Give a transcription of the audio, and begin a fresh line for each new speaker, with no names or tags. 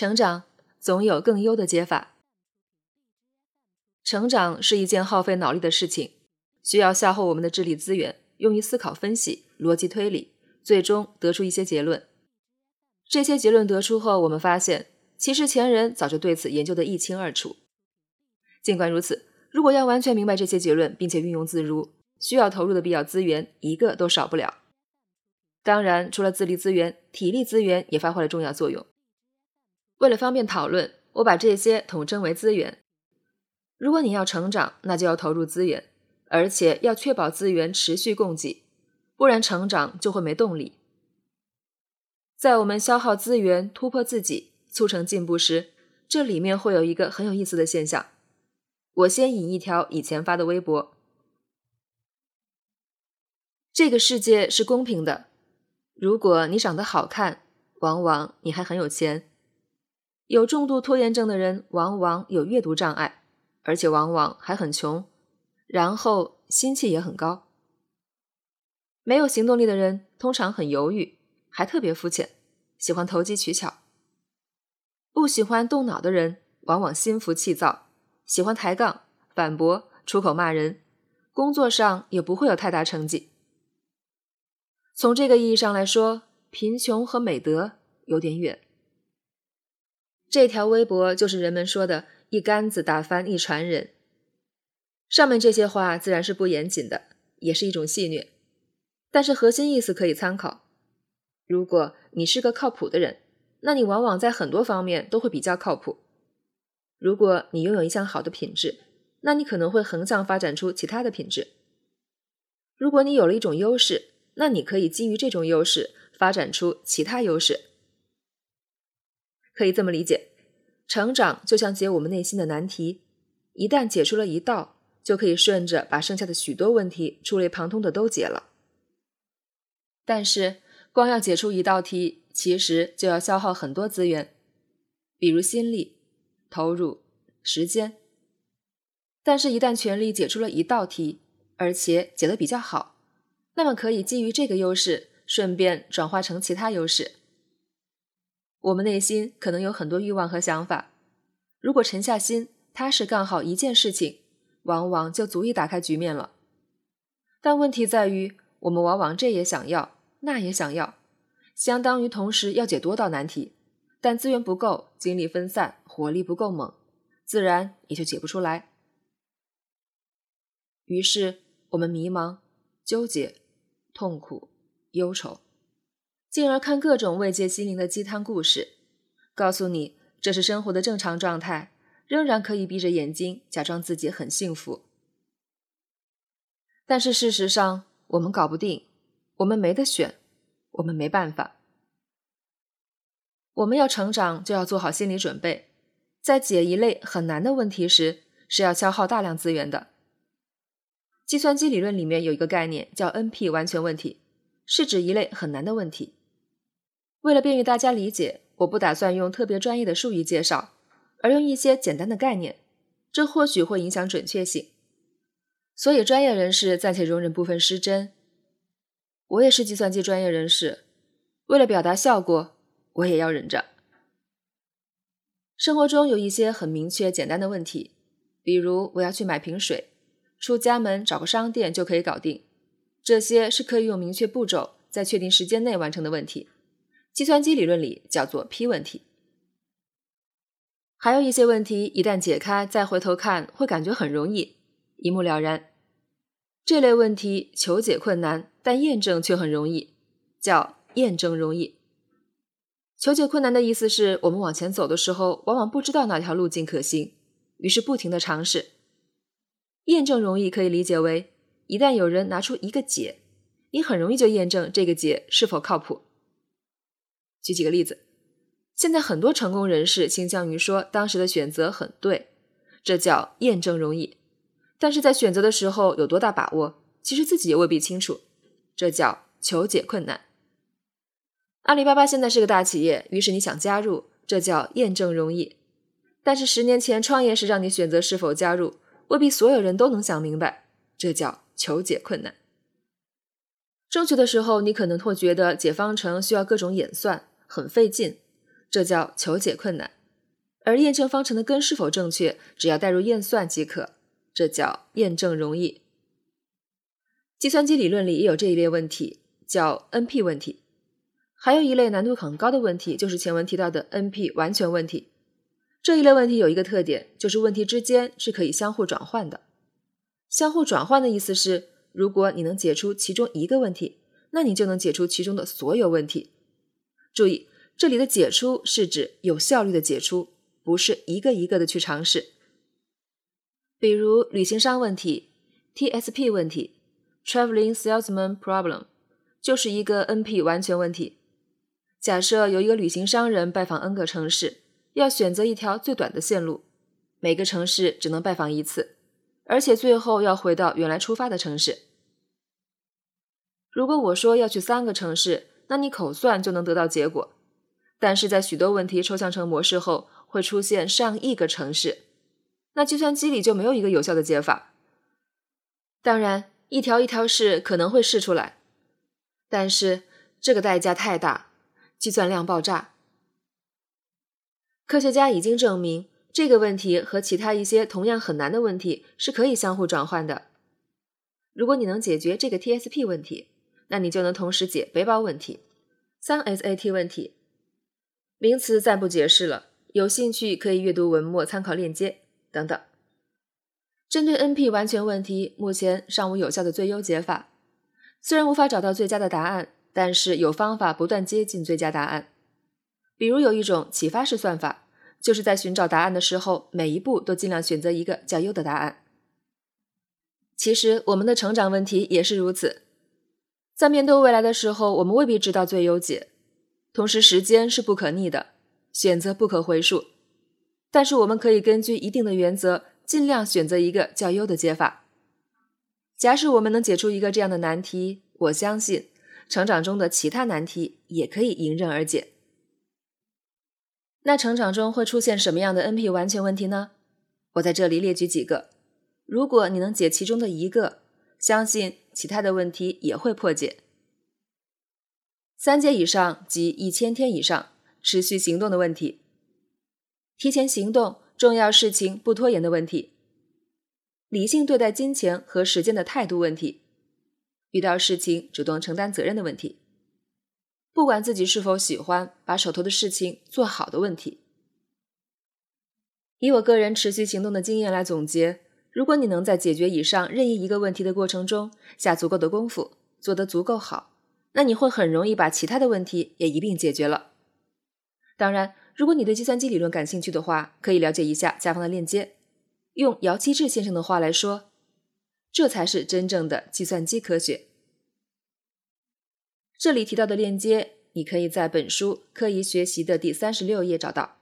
成长总有更优的解法。成长是一件耗费脑力的事情，需要消耗我们的智力资源，用于思考、分析、逻辑推理，最终得出一些结论。这些结论得出后，我们发现，其实前人早就对此研究得一清二楚。尽管如此，如果要完全明白这些结论，并且运用自如，需要投入的必要资源一个都少不了。当然，除了智力资源，体力资源也发挥了重要作用。为了方便讨论，我把这些统称为资源。如果你要成长，那就要投入资源，而且要确保资源持续供给，不然成长就会没动力。在我们消耗资源、突破自己、促成进步时，这里面会有一个很有意思的现象。我先引一条以前发的微博：这个世界是公平的。如果你长得好看，往往你还很有钱。有重度拖延症的人，往往有阅读障碍。而且往往还很穷，然后心气也很高。没有行动力的人通常很犹豫，还特别肤浅，喜欢投机取巧。不喜欢动脑的人往往心浮气躁，喜欢抬杠、反驳、出口骂人，工作上也不会有太大成绩。从这个意义上来说，贫穷和美德有点远。这条微博就是人们说的。一竿子打翻一船人。上面这些话自然是不严谨的，也是一种戏谑，但是核心意思可以参考。如果你是个靠谱的人，那你往往在很多方面都会比较靠谱。如果你拥有一项好的品质，那你可能会横向发展出其他的品质。如果你有了一种优势，那你可以基于这种优势发展出其他优势。可以这么理解。成长就像解我们内心的难题，一旦解出了一道，就可以顺着把剩下的许多问题触类旁通的都解了。但是，光要解出一道题，其实就要消耗很多资源，比如心力、投入、时间。但是，一旦全力解出了一道题，而且解得比较好，那么可以基于这个优势，顺便转化成其他优势。我们内心可能有很多欲望和想法，如果沉下心，踏实干好一件事情，往往就足以打开局面了。但问题在于，我们往往这也想要，那也想要，相当于同时要解多道难题，但资源不够，精力分散，火力不够猛，自然也就解不出来。于是我们迷茫、纠结、痛苦、忧愁。进而看各种慰藉心灵的鸡汤故事，告诉你这是生活的正常状态，仍然可以闭着眼睛假装自己很幸福。但是事实上，我们搞不定，我们没得选，我们没办法。我们要成长，就要做好心理准备，在解一类很难的问题时，是要消耗大量资源的。计算机理论里面有一个概念叫 NP 完全问题，是指一类很难的问题。为了便于大家理解，我不打算用特别专业的术语介绍，而用一些简单的概念，这或许会影响准确性。所以，专业人士暂且容忍部分失真。我也是计算机专业人士，为了表达效果，我也要忍着。生活中有一些很明确、简单的问题，比如我要去买瓶水，出家门找个商店就可以搞定，这些是可以用明确步骤在确定时间内完成的问题。计算机理论里叫做 P 问题，还有一些问题一旦解开，再回头看会感觉很容易，一目了然。这类问题求解困难，但验证却很容易，叫验证容易。求解困难的意思是我们往前走的时候，往往不知道哪条路径可行，于是不停的尝试。验证容易可以理解为，一旦有人拿出一个解，你很容易就验证这个解是否靠谱。举几个例子，现在很多成功人士倾向于说当时的选择很对，这叫验证容易；但是在选择的时候有多大把握，其实自己也未必清楚，这叫求解困难。阿里巴巴现在是个大企业，于是你想加入，这叫验证容易；但是十年前创业时让你选择是否加入，未必所有人都能想明白，这叫求解困难。中学的时候，你可能会觉得解方程需要各种演算。很费劲，这叫求解困难；而验证方程的根是否正确，只要代入验算即可，这叫验证容易。计算机理论里也有这一类问题，叫 NP 问题。还有一类难度很高的问题，就是前文提到的 NP 完全问题。这一类问题有一个特点，就是问题之间是可以相互转换的。相互转换的意思是，如果你能解出其中一个问题，那你就能解出其中的所有问题。注意，这里的解出是指有效率的解出，不是一个一个的去尝试。比如旅行商问题、TSP 问题、Traveling Salesman Problem，就是一个 NP 完全问题。假设有一个旅行商人拜访 N 个城市，要选择一条最短的线路，每个城市只能拜访一次，而且最后要回到原来出发的城市。如果我说要去三个城市，那你口算就能得到结果。但是在许多问题抽象成模式后，会出现上亿个城市，那计算机里就没有一个有效的解法。当然，一条一条试可能会试出来，但是这个代价太大。计算量爆炸。科学家已经证明，这个问题和其他一些同样很难的问题是可以相互转换的。如果你能解决这个 TSP 问题，那你就能同时解背包问题、三 SAT 问题。名词暂不解释了，有兴趣可以阅读文末参考链接等等。针对 NP 完全问题，目前尚无有效的最优解法。虽然无法找到最佳的答案。但是有方法不断接近最佳答案，比如有一种启发式算法，就是在寻找答案的时候，每一步都尽量选择一个较优的答案。其实我们的成长问题也是如此，在面对未来的时候，我们未必知道最优解，同时时间是不可逆的，选择不可回溯，但是我们可以根据一定的原则，尽量选择一个较优的解法。假使我们能解出一个这样的难题，我相信。成长中的其他难题也可以迎刃而解。那成长中会出现什么样的 NP 完全问题呢？我在这里列举几个。如果你能解其中的一个，相信其他的问题也会破解。三阶以上及一千天以上持续行动的问题，提前行动、重要事情不拖延的问题，理性对待金钱和时间的态度问题。遇到事情主动承担责任的问题，不管自己是否喜欢，把手头的事情做好的问题。以我个人持续行动的经验来总结，如果你能在解决以上任意一个问题的过程中下足够的功夫，做得足够好，那你会很容易把其他的问题也一并解决了。当然，如果你对计算机理论感兴趣的话，可以了解一下下方的链接。用姚期智先生的话来说。这才是真正的计算机科学。这里提到的链接，你可以在本书《刻意学习》的第三十六页找到。